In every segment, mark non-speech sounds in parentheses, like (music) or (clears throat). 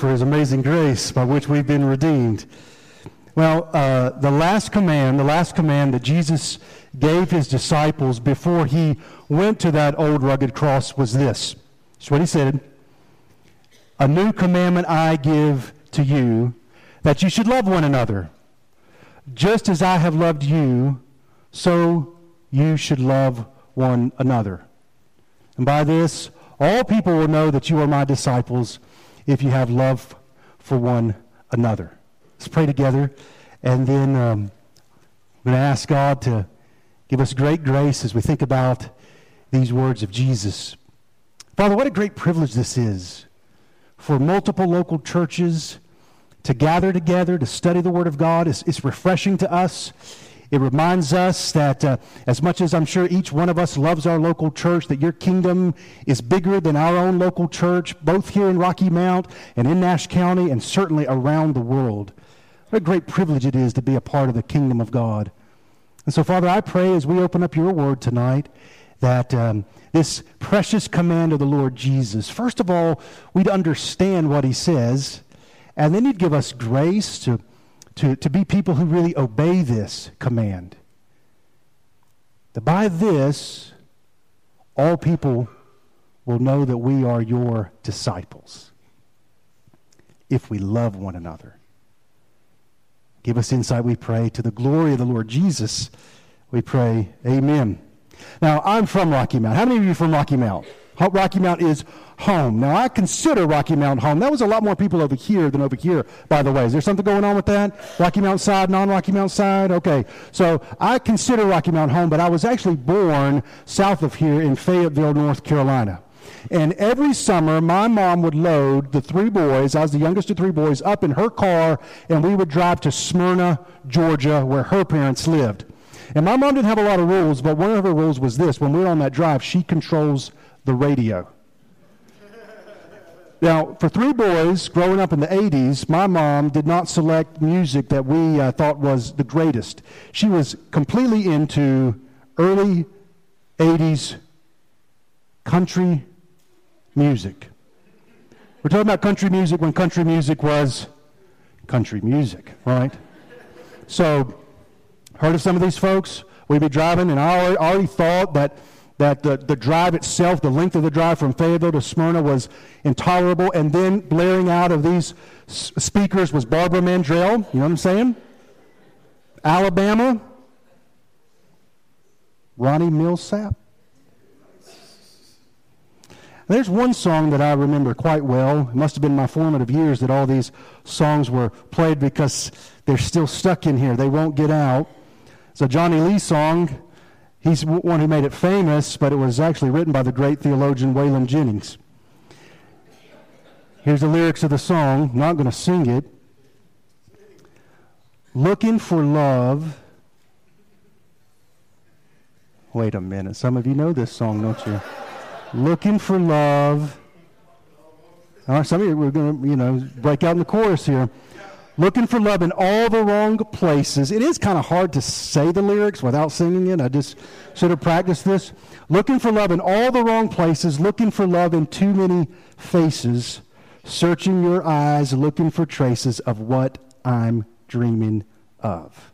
for his amazing grace by which we've been redeemed. Well, uh, the last command, the last command that Jesus gave his disciples before he went to that old rugged cross was this. It's what he said. A new commandment I give to you, that you should love one another. Just as I have loved you, so you should love one another. And by this, all people will know that you are my disciples if you have love for one another. Let's pray together, and then um, I'm going to ask God to give us great grace as we think about these words of Jesus. Father, what a great privilege this is for multiple local churches to gather together to study the Word of God. It's, it's refreshing to us. It reminds us that uh, as much as I'm sure each one of us loves our local church, that your kingdom is bigger than our own local church, both here in Rocky Mount and in Nash County, and certainly around the world. What a great privilege it is to be a part of the kingdom of God. And so, Father, I pray as we open up your word tonight that um, this precious command of the Lord Jesus, first of all, we'd understand what he says, and then he'd give us grace to to, to be people who really obey this command. That by this, all people will know that we are your disciples if we love one another. Give us insight, we pray, to the glory of the Lord Jesus. We pray, Amen. Now, I'm from Rocky Mount. How many of you are from Rocky Mount? Rocky Mount is home. Now, I consider Rocky Mount home. That was a lot more people over here than over here, by the way. Is there something going on with that? Rocky Mount side, non Rocky Mount side? Okay. So I consider Rocky Mount home, but I was actually born south of here in Fayetteville, North Carolina. And every summer, my mom would load the three boys, I was the youngest of three boys, up in her car, and we would drive to Smyrna, Georgia, where her parents lived. And my mom didn't have a lot of rules, but one of her rules was this when we were on that drive, she controls the radio. Now, for three boys growing up in the 80s, my mom did not select music that we uh, thought was the greatest. She was completely into early 80s country music. We're talking about country music when country music was country music, right? So, heard of some of these folks? We'd be driving, and I already thought that that the, the drive itself, the length of the drive from Fayetteville to Smyrna was intolerable. And then blaring out of these speakers was Barbara Mandrell. You know what I'm saying? Alabama. Ronnie Milsap. There's one song that I remember quite well. It must have been my formative years that all these songs were played because they're still stuck in here. They won't get out. It's a Johnny Lee song. He's one who made it famous, but it was actually written by the great theologian Waylon Jennings. Here's the lyrics of the song. I'm not going to sing it. Looking for love. Wait a minute. Some of you know this song, don't you? Looking for love. All right, some of you, we're going to, you know, break out in the chorus here looking for love in all the wrong places. It is kind of hard to say the lyrics without singing it. I just should have practiced this. Looking for love in all the wrong places, looking for love in too many faces, searching your eyes, looking for traces of what I'm dreaming of.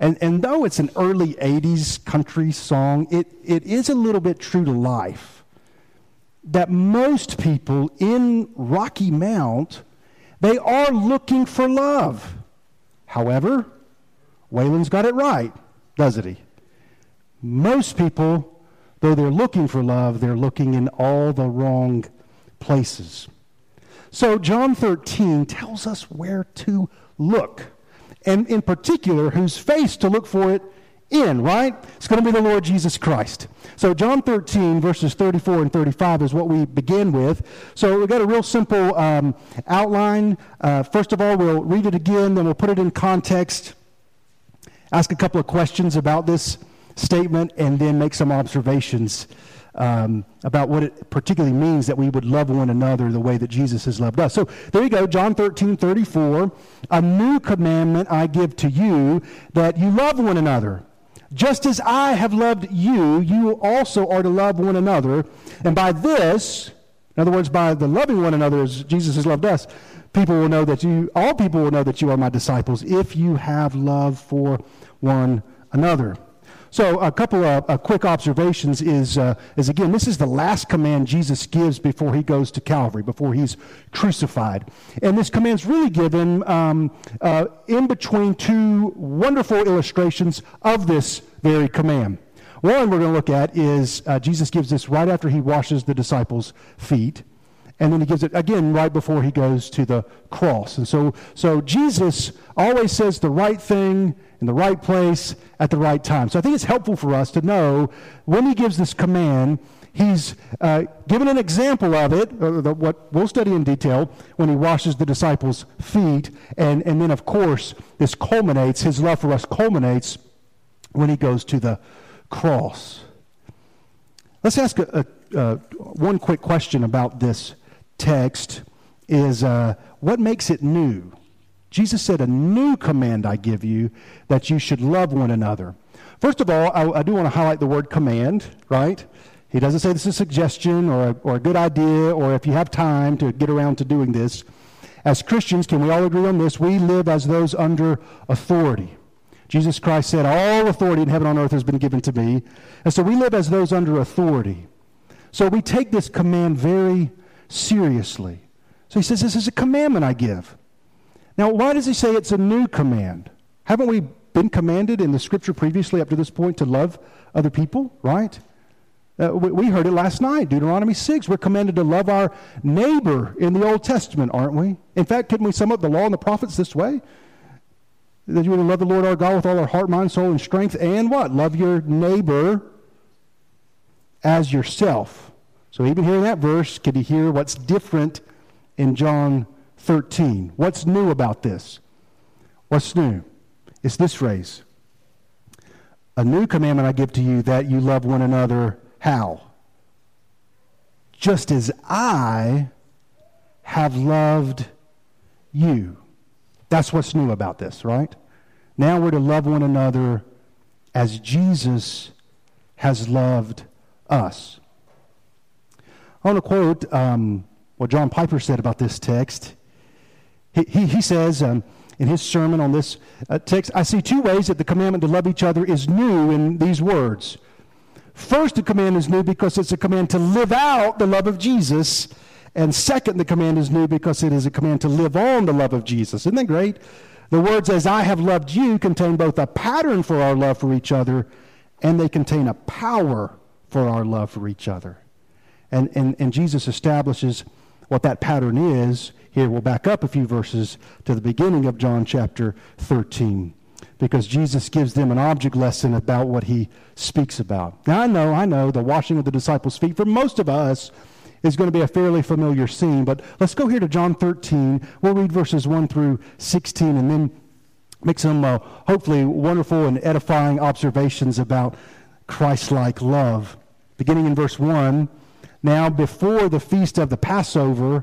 And, and though it's an early 80s country song, it, it is a little bit true to life. That most people in Rocky Mount they are looking for love. However, Waylon's got it right, doesn't he? Most people, though they're looking for love, they're looking in all the wrong places. So, John 13 tells us where to look, and in particular, whose face to look for it in, right? It's going to be the Lord Jesus Christ. So, John 13, verses 34 and 35 is what we begin with. So, we've got a real simple um, outline. Uh, first of all, we'll read it again, then we'll put it in context, ask a couple of questions about this statement, and then make some observations. Um, about what it particularly means that we would love one another the way that Jesus has loved us. So there you go, John 13, 34. A new commandment I give to you that you love one another. Just as I have loved you, you also are to love one another. And by this, In other words, by the loving one another as Jesus has loved us, people will know that you, all people will know that you are my disciples if you have love for one another. So, a couple of uh, quick observations is, uh, is again, this is the last command Jesus gives before he goes to Calvary, before he's crucified. And this command's really given um, uh, in between two wonderful illustrations of this very command. One we're going to look at is uh, Jesus gives this right after he washes the disciples' feet. And then he gives it again right before he goes to the cross. And so, so Jesus always says the right thing in the right place at the right time. So I think it's helpful for us to know when he gives this command, he's uh, given an example of it, uh, the, what we'll study in detail, when he washes the disciples' feet. And, and then, of course, this culminates, his love for us culminates when he goes to the cross. Let's ask a, a, a one quick question about this text is uh, what makes it new? Jesus said, A new command I give you, that you should love one another. First of all, I, I do want to highlight the word command, right? He doesn't say this is a suggestion or a, or a good idea or if you have time to get around to doing this. As Christians, can we all agree on this? We live as those under authority. Jesus Christ said, All authority in heaven and on earth has been given to me. And so we live as those under authority. So we take this command very seriously. So he says, This is a commandment I give. Now, why does he say it's a new command? Haven't we been commanded in the scripture previously up to this point to love other people, right? Uh, we, we, heard it last night, Deuteronomy 6. We're commanded to love our neighbor in the Old Testament, aren't we? In fact, couldn't we sum up the law and the prophets this way? That you would love the Lord our God with all our heart, mind, soul, and strength, and what? Love your neighbor as yourself. So even hearing that verse, could you hear what's different in John 13. What's new about this? What's new? It's this phrase A new commandment I give to you that you love one another. How? Just as I have loved you. That's what's new about this, right? Now we're to love one another as Jesus has loved us. I want to quote um, what John Piper said about this text. He, he, says um, in his sermon on this uh, text, I see two ways that the commandment to love each other is new in these words. First, the command is new because it's a command to live out the love of Jesus. And second, the command is new because it is a command to live on the love of Jesus. Isn't that great? The words, as I have loved you, contain both a pattern for our love for each other and they contain a power for our love for each other. And, and, and Jesus establishes what that pattern is here, we'll back up a few verses to the beginning of John chapter 13 because Jesus gives them an object lesson about what he speaks about. Now, I know, I know, the washing of the disciples' feet for most of us is going to be a fairly familiar scene, but let's go here to John 13. We'll read verses 1 through 16 and then make some uh, hopefully wonderful and edifying observations about Christ like love. Beginning in verse 1 Now, before the feast of the Passover,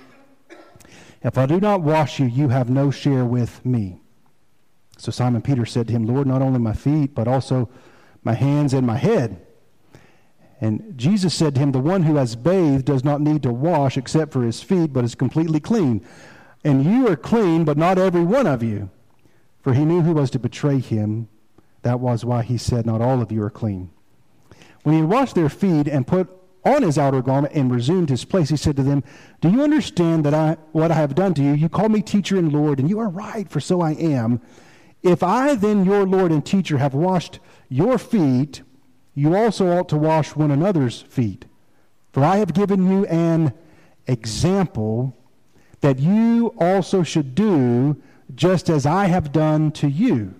if I do not wash you, you have no share with me. So Simon Peter said to him, Lord, not only my feet, but also my hands and my head. And Jesus said to him, The one who has bathed does not need to wash except for his feet, but is completely clean. And you are clean, but not every one of you. For he knew who was to betray him. That was why he said, Not all of you are clean. When he had washed their feet and put on his outer garment and resumed his place, he said to them, Do you understand that I, what I have done to you? You call me teacher and Lord, and you are right, for so I am. If I, then, your Lord and teacher, have washed your feet, you also ought to wash one another's feet. For I have given you an example that you also should do just as I have done to you.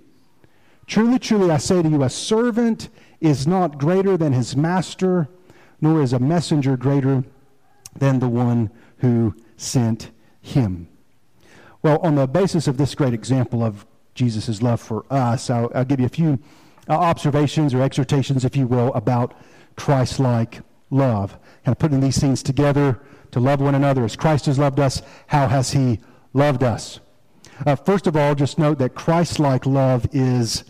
Truly, truly, I say to you, a servant is not greater than his master, nor is a messenger greater than the one who sent him. Well, on the basis of this great example of Jesus' love for us, I'll, I'll give you a few uh, observations or exhortations, if you will, about Christ like love. Kind of putting these things together to love one another as Christ has loved us. How has he loved us? Uh, first of all, just note that Christ like love is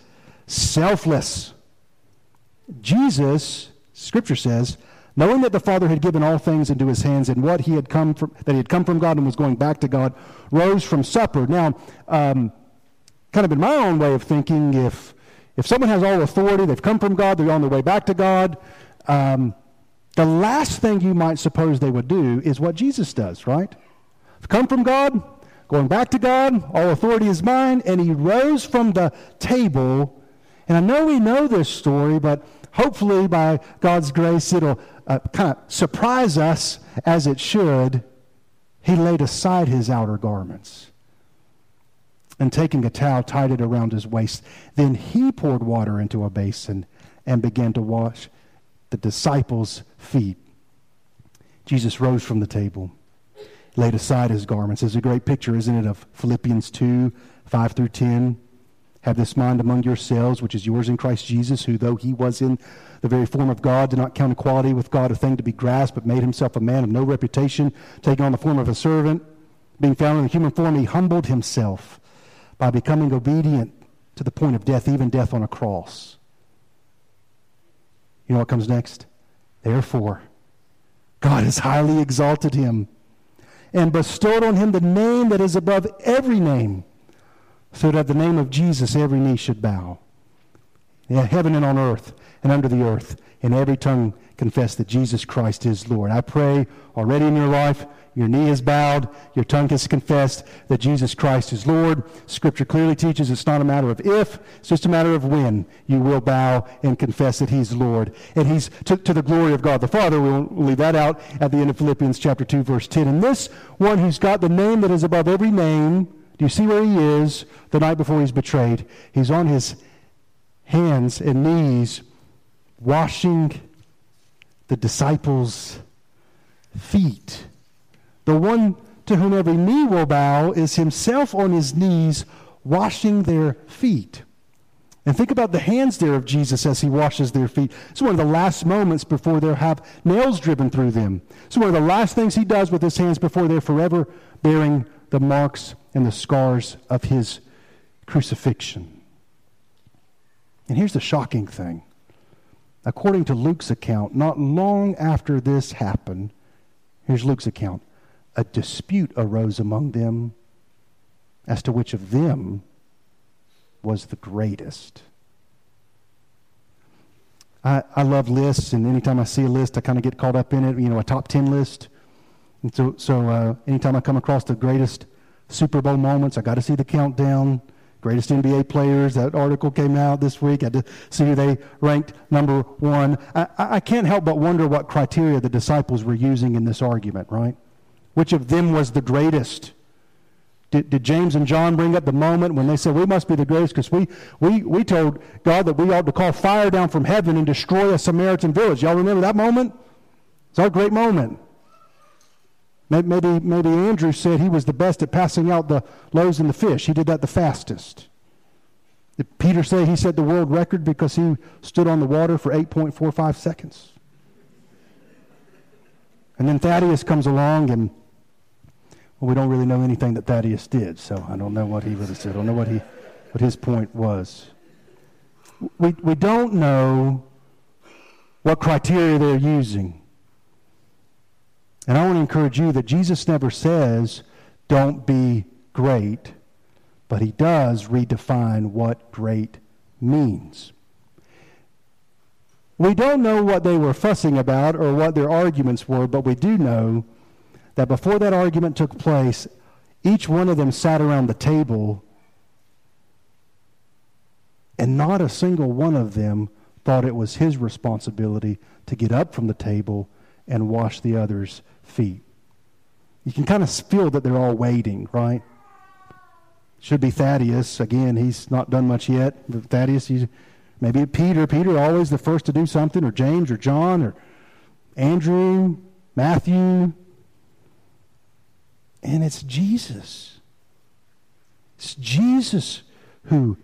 selfless. Jesus, Scripture says, knowing that the Father had given all things into his hands and what he had come from, that he had come from God and was going back to God, rose from supper. Now, um, kind of in my own way of thinking, if if someone has all authority, they've come from God, they're on their way back to God, um, the last thing you might suppose they would do is what Jesus does, right? Come from God, going back to God, all authority is mine, and he rose from the table. And I know we know this story, but hopefully by God's grace it'll uh, kind of surprise us as it should. He laid aside his outer garments and taking a towel tied it around his waist. Then he poured water into a basin and began to wash the disciples' feet. Jesus rose from the table, laid aside his garments. It's a great picture, isn't it, of Philippians 2 5 through 10. Have this mind among yourselves, which is yours in Christ Jesus, who, though he was in the very form of God, did not count equality with God a thing to be grasped, but made himself a man of no reputation, taking on the form of a servant. Being found in the human form, he humbled himself by becoming obedient to the point of death, even death on a cross. You know what comes next? Therefore, God has highly exalted him and bestowed on him the name that is above every name, so that at the name of Jesus every knee should bow. Yeah, heaven and on earth and under the earth, and every tongue confess that Jesus Christ is Lord. I pray already in your life your knee is bowed, your tongue has confessed that Jesus Christ is Lord. Scripture clearly teaches it's not a matter of if, it's just a matter of when you will bow and confess that He's Lord. And He's to, to the glory of God the Father. We'll leave that out at the end of Philippians chapter 2, verse 10. And this one who's got the name that is above every name, do you see where he is the night before he's betrayed? He's on his hands and knees washing the disciples' feet. The one to whom every knee will bow is himself on his knees washing their feet. And think about the hands there of Jesus as he washes their feet. It's one of the last moments before they'll have nails driven through them. It's one of the last things he does with his hands before they're forever bearing the marks and the scars of his crucifixion. And here's the shocking thing. According to Luke's account, not long after this happened, here's Luke's account a dispute arose among them as to which of them was the greatest. I, I love lists, and anytime I see a list, I kind of get caught up in it, you know, a top 10 list. And so, so uh, anytime I come across the greatest Super Bowl moments, I got to see the countdown. Greatest NBA players, that article came out this week. I had to see who they ranked number one. I, I can't help but wonder what criteria the disciples were using in this argument, right? Which of them was the greatest? Did, did, James and John bring up the moment when they said, We must be the greatest because we, we, we told God that we ought to call fire down from heaven and destroy a Samaritan village? Y'all remember that moment? It's our great moment. Maybe, maybe Andrew said he was the best at passing out the loaves and the fish. He did that the fastest. Did Peter say he set the world record because he stood on the water for 8.45 seconds? And then Thaddeus comes along, and well, we don't really know anything that Thaddeus did, so I don't know what he have said. I don't know what, he, what his point was. We, we don't know what criteria they're using. And I want to encourage you that Jesus never says, don't be great, but he does redefine what great means. We don't know what they were fussing about or what their arguments were, but we do know that before that argument took place, each one of them sat around the table, and not a single one of them thought it was his responsibility to get up from the table and wash the other's feet. You can kind of feel that they're all waiting, right? Should be Thaddeus. Again, he's not done much yet. Thaddeus, he's, maybe Peter. Peter always the first to do something, or James, or John, or Andrew, Matthew. And it's Jesus. It's Jesus who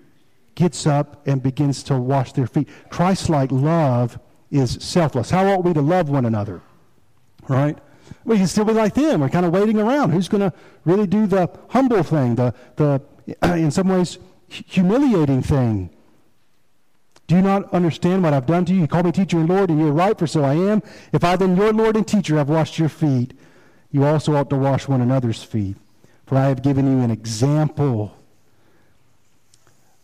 gets up and begins to wash their feet. Christ like love is selfless. How ought we to love one another? Right? We can still be like them. We're kind of waiting around. Who's going to really do the humble thing, the, the (clears throat) in some ways, humiliating thing? Do you not understand what I've done to you? You call me teacher and Lord, and you're right, for so I am. If I, then, your Lord and teacher, have washed your feet, you also ought to wash one another's feet. For I have given you an example.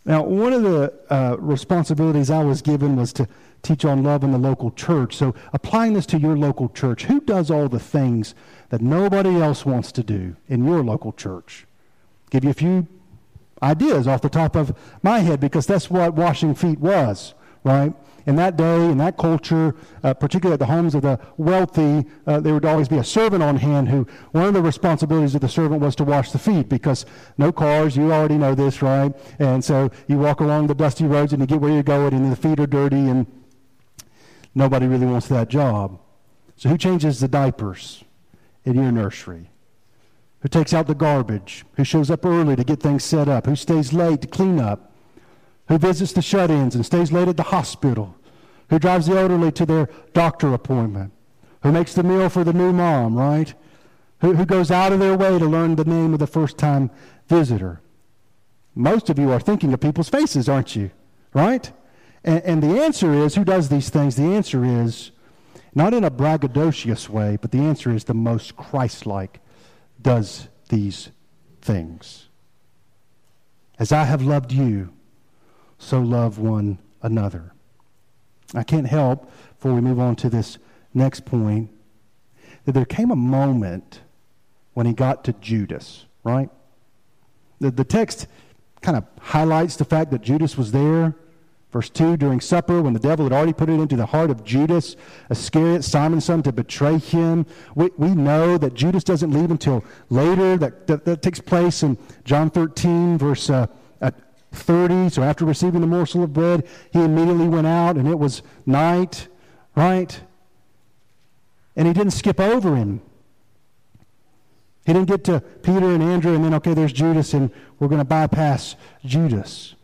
Now, one of the uh, responsibilities I was given was to teach on love in the local church. So, applying this to your local church, who does all the things that nobody else wants to do in your local church? Give you a few ideas off the top of my head because that's what washing feet was, right? In that day, in that culture, uh, particularly at the homes of the wealthy, uh, there would always be a servant on hand who, one of the responsibilities of the servant was to wash the feet because no cars, you already know this, right? And so you walk along the dusty roads and you get where you're going and the feet are dirty and Nobody really wants that job. So, who changes the diapers in your nursery? Who takes out the garbage? Who shows up early to get things set up? Who stays late to clean up? Who visits the shut ins and stays late at the hospital? Who drives the elderly to their doctor appointment? Who makes the meal for the new mom, right? Who, who goes out of their way to learn the name of the first time visitor? Most of you are thinking of people's faces, aren't you? Right? And, and the answer is who does these things? The answer is not in a braggadocious way, but the answer is the most Christ like does these things. As I have loved you, so love one another. I can't help, before we move on to this next point, that there came a moment when he got to Judas, right? The, the text kind of highlights the fact that Judas was there. Verse 2 During supper, when the devil had already put it into the heart of Judas Iscariot, Simon's son, to betray him, we, we know that Judas doesn't leave until later. That, that, that takes place in John 13, verse uh, 30. So after receiving the morsel of bread, he immediately went out, and it was night, right? And he didn't skip over him. He didn't get to Peter and Andrew, and then, okay, there's Judas, and we're going to bypass Judas.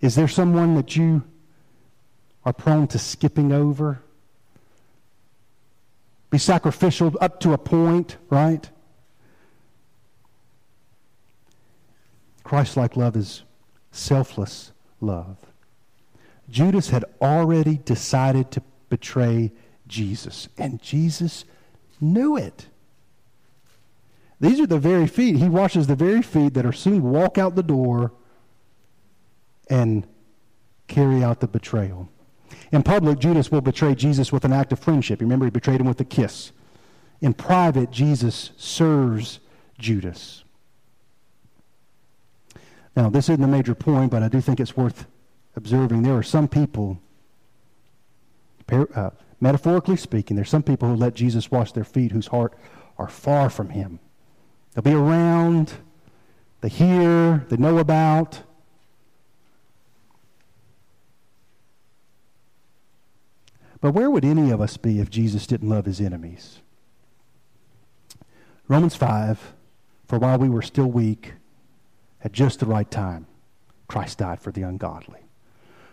Is there someone that you are prone to skipping over? Be sacrificial up to a point, right? Christ like love is selfless love. Judas had already decided to betray Jesus, and Jesus knew it. These are the very feet. He washes the very feet that are soon to walk out the door and carry out the betrayal. In public, Judas will betray Jesus with an act of friendship. Remember, he betrayed him with a kiss. In private, Jesus serves Judas. Now, this isn't a major point, but I do think it's worth observing. There are some people, uh, metaphorically speaking, there's some people who let Jesus wash their feet whose heart are far from him. They'll be around, they hear, they know about, But where would any of us be if Jesus didn't love his enemies? Romans 5 For while we were still weak, at just the right time, Christ died for the ungodly.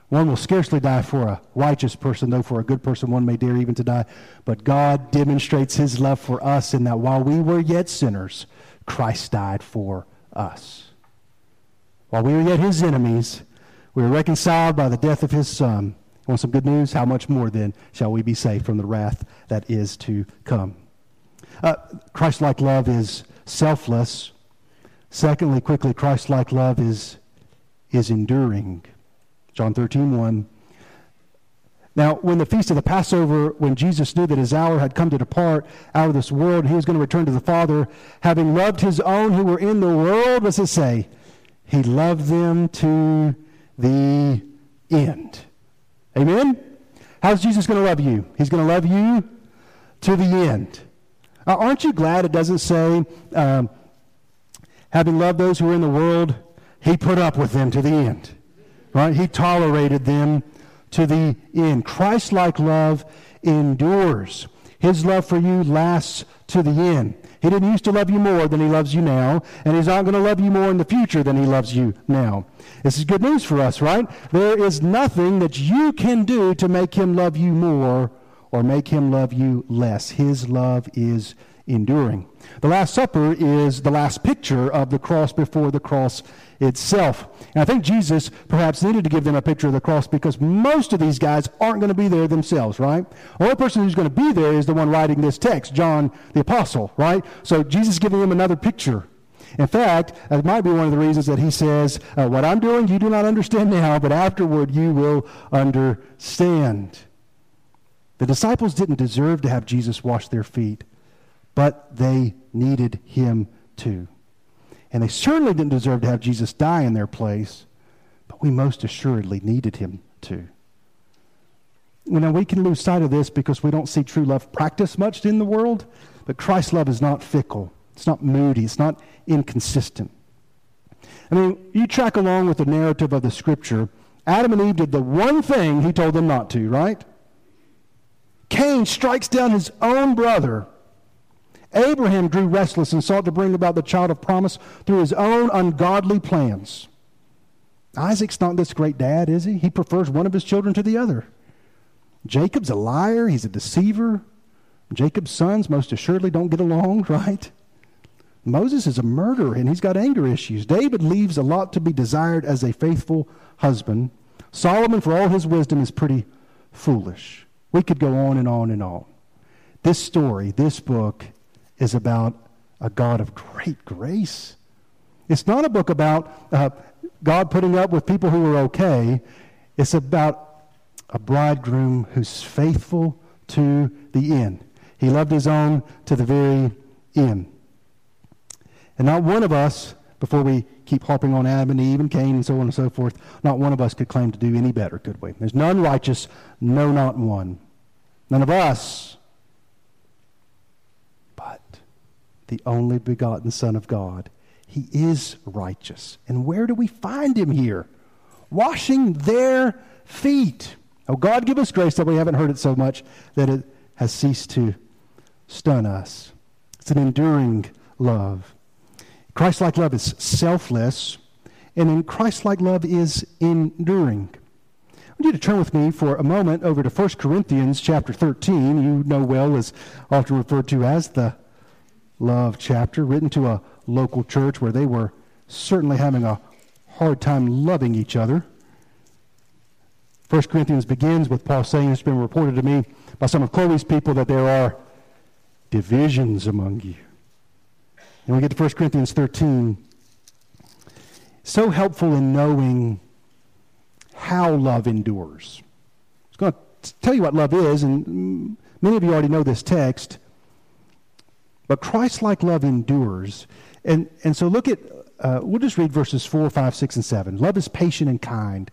One will scarcely die for a righteous person, though for a good person one may dare even to die. But God demonstrates his love for us in that while we were yet sinners, Christ died for us. While we were yet his enemies, we were reconciled by the death of his Son Want some good news? How much more then shall we be saved from the wrath that is to come? Uh, Christ like love is selfless. Secondly, quickly, Christ like love is, is enduring. John 13, 1. Now, when the feast of the Passover, when Jesus knew that his hour had come to depart out of this world, he was going to return to the Father, having loved his own who were in the world, what's it say? He loved them to the end. Amen? How's Jesus going to love you? He's going to love you to the end. Uh, aren't you glad it doesn't say, um, having loved those who are in the world, he put up with them to the end? Right? He tolerated them to the end. Christ like love endures. His love for you lasts to the end. He didn't used to love you more than he loves you now, and he's not going to love you more in the future than he loves you now. This is good news for us, right? There is nothing that you can do to make him love you more or make him love you less. His love is enduring. The Last Supper is the last picture of the cross before the cross itself. And I think Jesus perhaps needed to give them a picture of the cross because most of these guys aren't going to be there themselves, right? The only person who's going to be there is the one writing this text, John the Apostle, right? So Jesus giving them another picture. In fact, that might be one of the reasons that he says, uh, What I'm doing, you do not understand now, but afterward you will understand. The disciples didn't deserve to have Jesus wash their feet, but they needed him to. And they certainly didn't deserve to have Jesus die in their place, but we most assuredly needed him to. You know, we can lose sight of this because we don't see true love practiced much in the world, but Christ's love is not fickle, it's not moody, it's not inconsistent. I mean, you track along with the narrative of the scripture. Adam and Eve did the one thing he told them not to, right? Cain strikes down his own brother. Abraham grew restless and sought to bring about the child of promise through his own ungodly plans. Isaac's not this great dad, is he? He prefers one of his children to the other. Jacob's a liar, he's a deceiver. Jacob's sons most assuredly don't get along, (laughs) right? Moses is a murderer and he's got anger issues. David leaves a lot to be desired as a faithful husband. Solomon, for all his wisdom, is pretty foolish. We could go on and on and on. This story, this book, is about a God of great grace. It's not a book about uh, God putting up with people who are okay. It's about a bridegroom who's faithful to the end. He loved his own to the very end. And not one of us, before we keep harping on Adam and Eve and Cain and so on and so forth, not one of us could claim to do any better, could we? There's none righteous, no, not one. None of us, but the only begotten Son of God. He is righteous. And where do we find him here? Washing their feet. Oh, God, give us grace that we haven't heard it so much that it has ceased to stun us. It's an enduring love. Christ like love is selfless, and in Christ like love is enduring. I want you to turn with me for a moment over to 1 Corinthians chapter 13. You know well is often referred to as the love chapter, written to a local church where they were certainly having a hard time loving each other. 1 Corinthians begins with Paul saying, It's been reported to me by some of Chloe's people that there are divisions among you. And we get to 1 Corinthians 13. So helpful in knowing how love endures. It's going to tell you what love is, and many of you already know this text. But Christ like love endures. And, and so look at, uh, we'll just read verses 4, 5, 6, and 7. Love is patient and kind.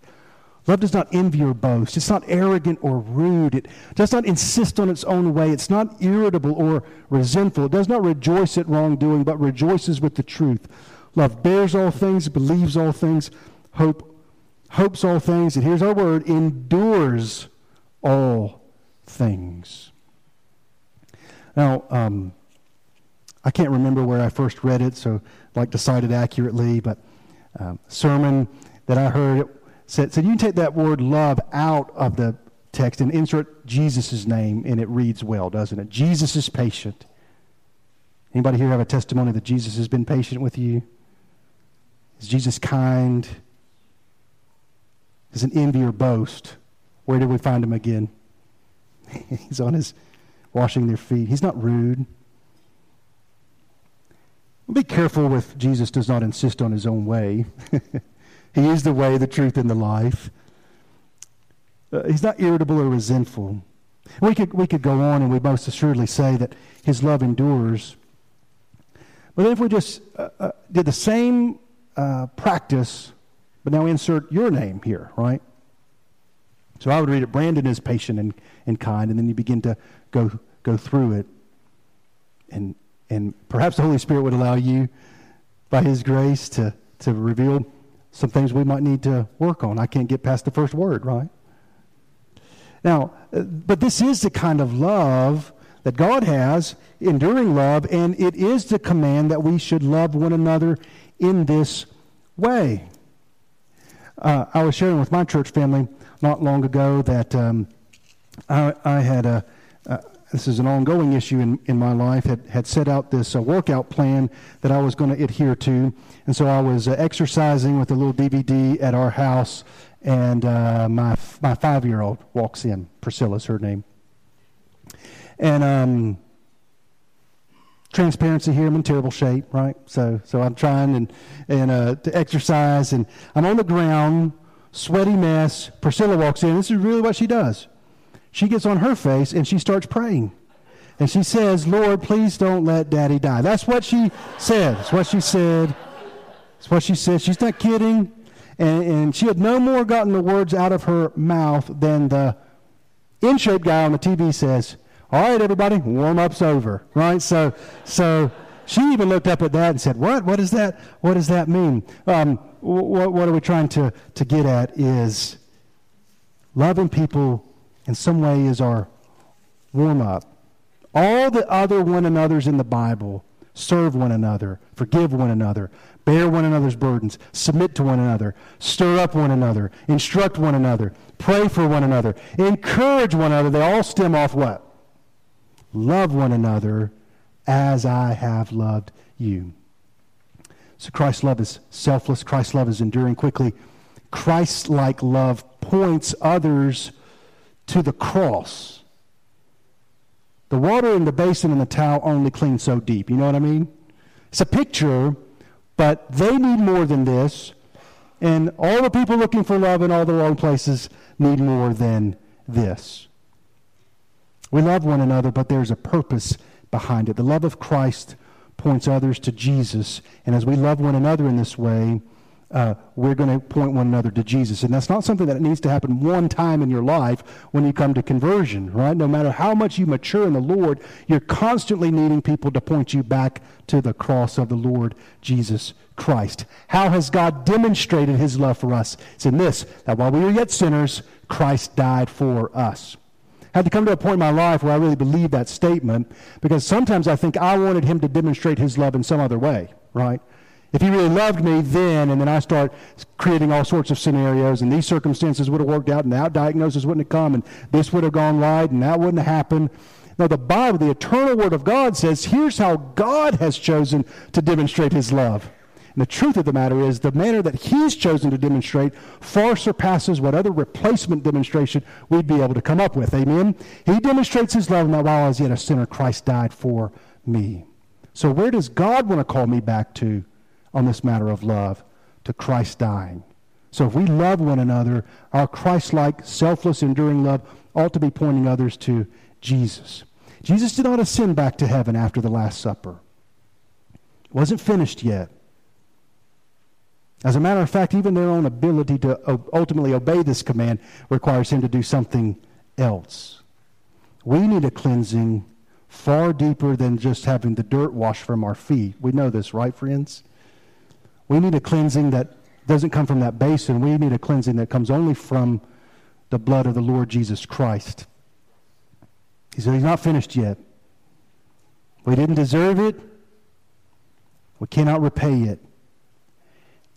Love does not envy or boast. It's not arrogant or rude. It does not insist on its own way. It's not irritable or resentful. It does not rejoice at wrongdoing, but rejoices with the truth. Love bears all things, believes all things, hope hopes all things, and here's our word, endures all things. Now, um, I can't remember where I first read it, so like to cite it accurately, but um, sermon that I heard said, said you can take that word love out of the text and insert Jesus' name, and it reads well, doesn't it? Jesus is patient. Anybody here have a testimony that Jesus has been patient with you? Is Jesus kind? is an envy or boast. Where did we find him again? (laughs) He's on his washing their feet. He's not rude. Be careful if Jesus does not insist on his own way. (laughs) he is the way, the truth, and the life. uh, he's not irritable or resentful. We could, we could go on and we most assuredly say that his love endures. But if we just uh, uh, did the same uh, practice, but now insert your name here, right? So I would read it Brandon is patient and, and kind, and then you begin to go, go through it. And, and perhaps the Holy Spirit would allow you, by His grace, to, to reveal some things we might need to work on. I can't get past the first word, right? Now, uh, but this is the kind of love that God has, enduring love, and it is the command that we should love one another in this way. Uh, I was sharing with my church family not long ago that um, I, I, had a, uh, this is an ongoing issue in, in my life, had, had set out this uh, workout plan that I was going to adhere to. And so I was uh, exercising with a little DVD at our house and uh, my my five year old walks in. Priscilla's her name. And um, transparency here, I'm in terrible shape, right? So so I'm trying and and uh, to exercise, and I'm on the ground, sweaty mess. Priscilla walks in. This is really what she does. She gets on her face and she starts praying. And she says, Lord, please don't let daddy die. That's what she said. That's what she said. That's what she said. She's not kidding and, and she had no more gotten the words out of her mouth than the in shape guy on the TV says, All right, everybody, warm up's over. Right? So, so she even looked up at that and said, What? What does that, what does that mean? Um, what, what are we trying to, to get at is loving people in some way is our warm up. All the other one another's in the Bible serve one another, forgive one another, bear one another's burdens, submit to one another, stir up one another, instruct one another, pray for one another, encourage one another. They all stem off what? Love one another as I have loved you. So Christ's love is selfless, Christ's love is enduring quickly. Christ like love points others to the cross. The water in the basin and the towel only clean so deep. You know what I mean? It's a picture but they need more than this. And all the people looking for love in all the wrong places need more than this. We love one another, but there's a purpose behind it. The love of Christ points others to Jesus. And as we love one another in this way, uh, we're going to point one another to Jesus. And that's not something that needs to happen one time in your life when you come to conversion, right? No matter how much you mature in the Lord, you're constantly needing people to point you back to the cross of the Lord Jesus Christ. How has God demonstrated his love for us? It's in this, that while we were yet sinners, Christ died for us. I had to come to a point in my life where I really believed that statement because sometimes I think I wanted him to demonstrate his love in some other way, right? If he really loved me then, and then I start creating all sorts of scenarios, and these circumstances would have worked out, and that diagnosis wouldn't have come, and this would have gone right, and that wouldn't have happened. Now, the Bible, the eternal Word of God says, here's how God has chosen to demonstrate his love. And the truth of the matter is, the manner that he's chosen to demonstrate far surpasses what other replacement demonstration we'd be able to come up with. Amen? He demonstrates his love, and while I was yet a sinner, Christ died for me. So, where does God want to call me back to? On this matter of love to Christ dying. So if we love one another, our Christ like, selfless, enduring love ought to be pointing others to Jesus. Jesus did not ascend back to heaven after the Last Supper, it wasn't finished yet. As a matter of fact, even their own ability to uh, ultimately obey this command requires him to do something else. We need a cleansing far deeper than just having the dirt washed from our feet. We know this, right, friends? We need a cleansing that doesn't come from that basin. We need a cleansing that comes only from the blood of the Lord Jesus Christ. He said, He's not finished yet. We didn't deserve it. We cannot repay it.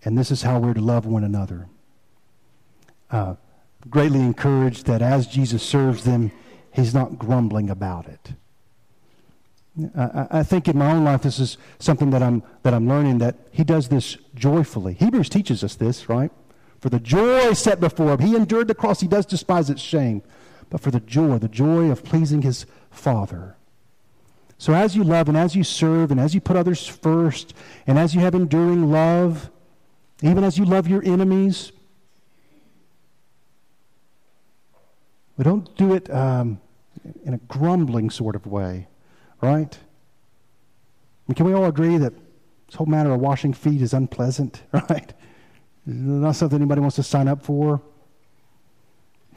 And this is how we're to love one another. Uh, greatly encouraged that as Jesus serves them, He's not grumbling about it. I, I think in my own life, this is something that I'm, that I'm learning that he does this joyfully. Hebrews teaches us this, right? For the joy set before him, he endured the cross. He does despise its shame. But for the joy, the joy of pleasing his Father. So as you love and as you serve and as you put others first and as you have enduring love, even as you love your enemies, We don't do it um, in a grumbling sort of way, right? I mean, can we all agree that this whole matter of washing feet is unpleasant, (laughs) right? Not something anybody wants to sign up for.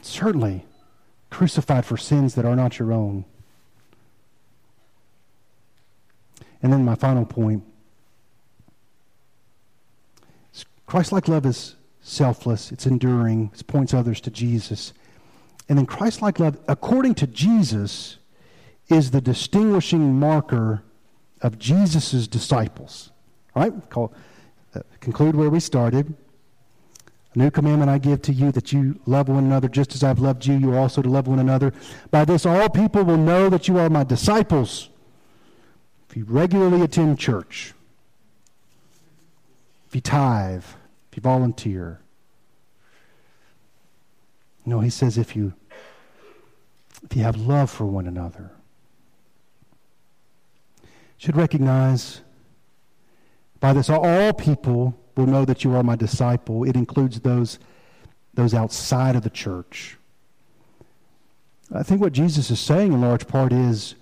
Certainly, crucified for sins that are not your own. And then my final point Christ like love is selfless, it's enduring, it points others to Jesus. And then Christ like love, according to Jesus, is the distinguishing marker of Jesus' disciples. All right? Call, uh, conclude where we started. A new commandment I give to you that you love one another just as I've loved you. You also to love one another. By this, all people will know that you are my disciples. If you regularly attend church, if you tithe, if you volunteer. No, he says if you if you have love for one another. Should recognize by this all people will know that you are my disciple. It includes those those outside of the church. I think what Jesus is saying in large part is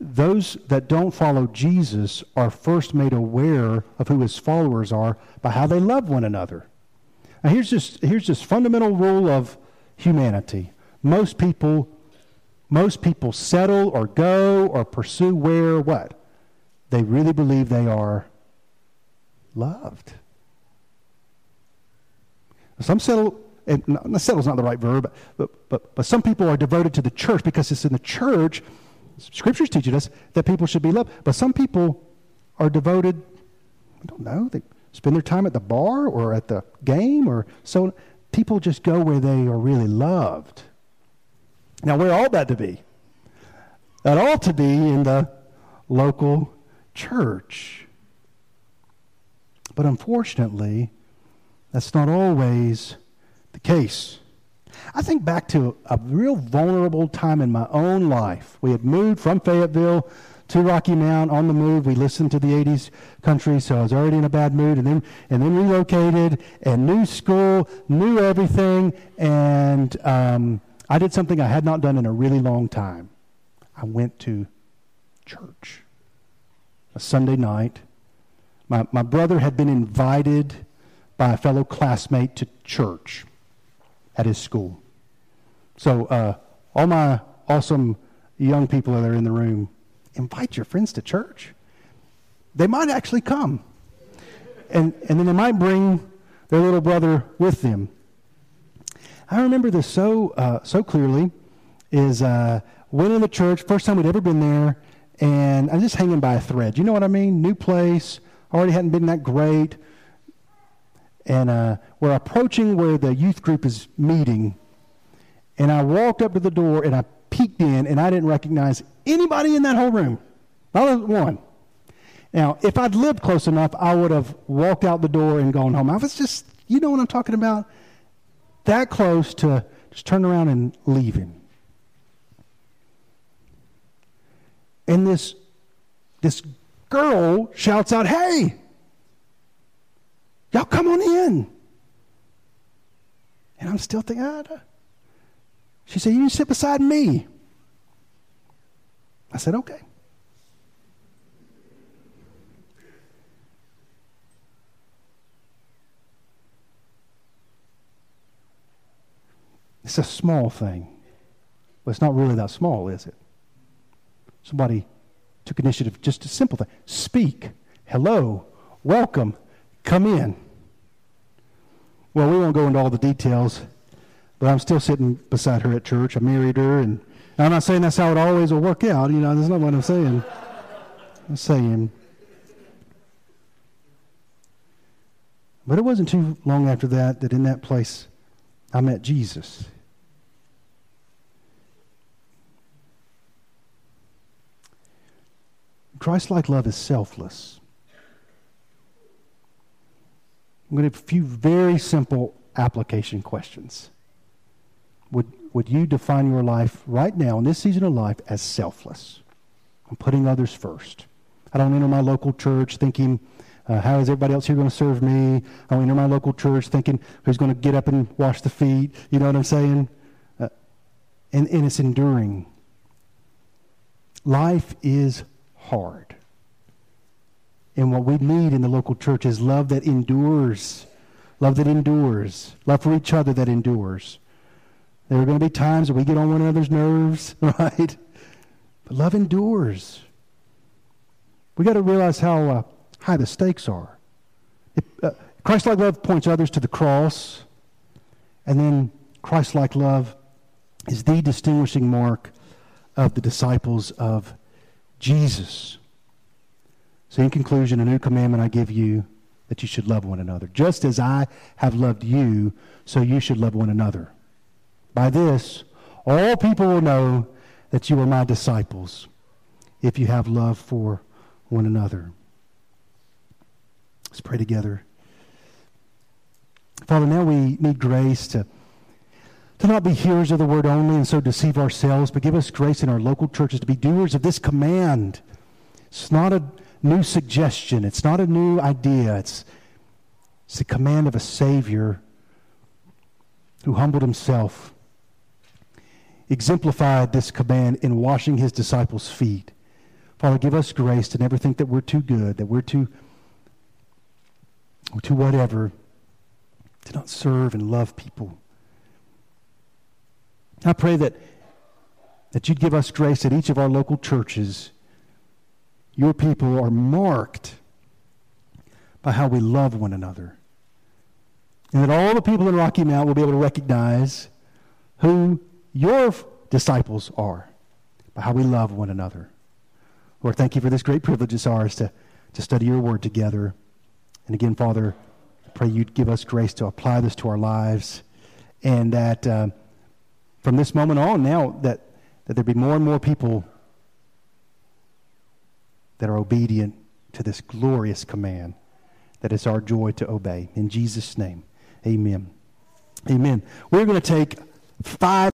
those that don't follow Jesus are first made aware of who his followers are by how they love one another. Now here's just here's this fundamental rule of humanity. Most people most people settle or go or pursue where what? They really believe they are loved. Some settle and settle is not the right verb, but, but, but some people are devoted to the church because it's in the church Scripture's teaching us that people should be loved. But some people are devoted, I don't know, they spend their time at the bar or at the game or so. People just go where they are really loved. Now, where ought that to be? That ought to be in the local church. But unfortunately, that's not always the case. I think back to a real vulnerable time in my own life. We had moved from Fayetteville to Rocky Mount on the move. We listened to the 80s country, so I was already in a bad mood, and then, and then relocated, and new school, new everything, and um, I did something I had not done in a really long time. I went to church a Sunday night. My, my brother had been invited by a fellow classmate to church at his school. So, uh, all my awesome young people that are in the room, invite your friends to church. They might actually come. And, and then they might bring their little brother with them. I remember this so, uh, so clearly is uh, went in the church, first time we'd ever been there, and I'm just hanging by a thread. You know what I mean? New place, already hadn't been that great and uh, we're approaching where the youth group is meeting. And I walked up to the door and I peeked in, and I didn't recognize anybody in that whole room. Not one. Now, if I'd lived close enough, I would have walked out the door and gone home. I was just, you know what I'm talking about? That close to just turning around and leaving. And this, this girl shouts out, Hey, Y'all come on in. And I'm still thinking, ah, she said, You sit beside me. I said, Okay. It's a small thing, but it's not really that small, is it? Somebody took initiative, just a simple thing. Speak. Hello. Welcome. Come in. Well, we won't go into all the details, but I'm still sitting beside her at church. I married her, and I'm not saying that's how it always will work out. You know, that's not what I'm saying. I'm saying. But it wasn't too long after that that in that place I met Jesus. Christ like love is selfless. I'm going to have a few very simple application questions. Would, would you define your life right now, in this season of life, as selfless? I'm putting others first. I don't enter my local church thinking, uh, how is everybody else here going to serve me? I don't enter my local church thinking, who's going to get up and wash the feet? You know what I'm saying? Uh, and, and it's enduring. Life is hard. And what we need in the local church is love that endures. Love that endures. Love for each other that endures. There are going to be times that we get on one another's nerves, (laughs) right? But love endures. We got to realize how uh, high the stakes are. uh, Christ-like love points others to the cross, and then Christ-like love is the distinguishing mark of the disciples of Jesus. So, in conclusion, a new commandment I give you that you should love one another. Just as I have loved you, so you should love one another. By this, all people will know that you are my disciples if you have love for one another. Let's pray together. Father, now we need grace to, to not be hearers of the word only and so deceive ourselves, but give us grace in our local churches to be doers of this command. It's not a new suggestion, it's not a new idea. It's, it's the command of a Savior who humbled himself, exemplified this command in washing his disciples' feet. Father, give us grace to never think that we're too good, that we're too, or too whatever to not serve and love people. I pray that, that you'd give us grace at each of our local churches. Your people are marked by how we love one another. And that all the people in Rocky Mount will be able to recognize who your disciples are by how we love one another. Lord, thank you for this great privilege it's ours to, to study your word together. And again, Father, I pray you'd give us grace to apply this to our lives and that uh, from this moment on now that, that there be more and more people that are obedient to this glorious command that it's our joy to obey. In Jesus' name, amen. Amen. We're going to take five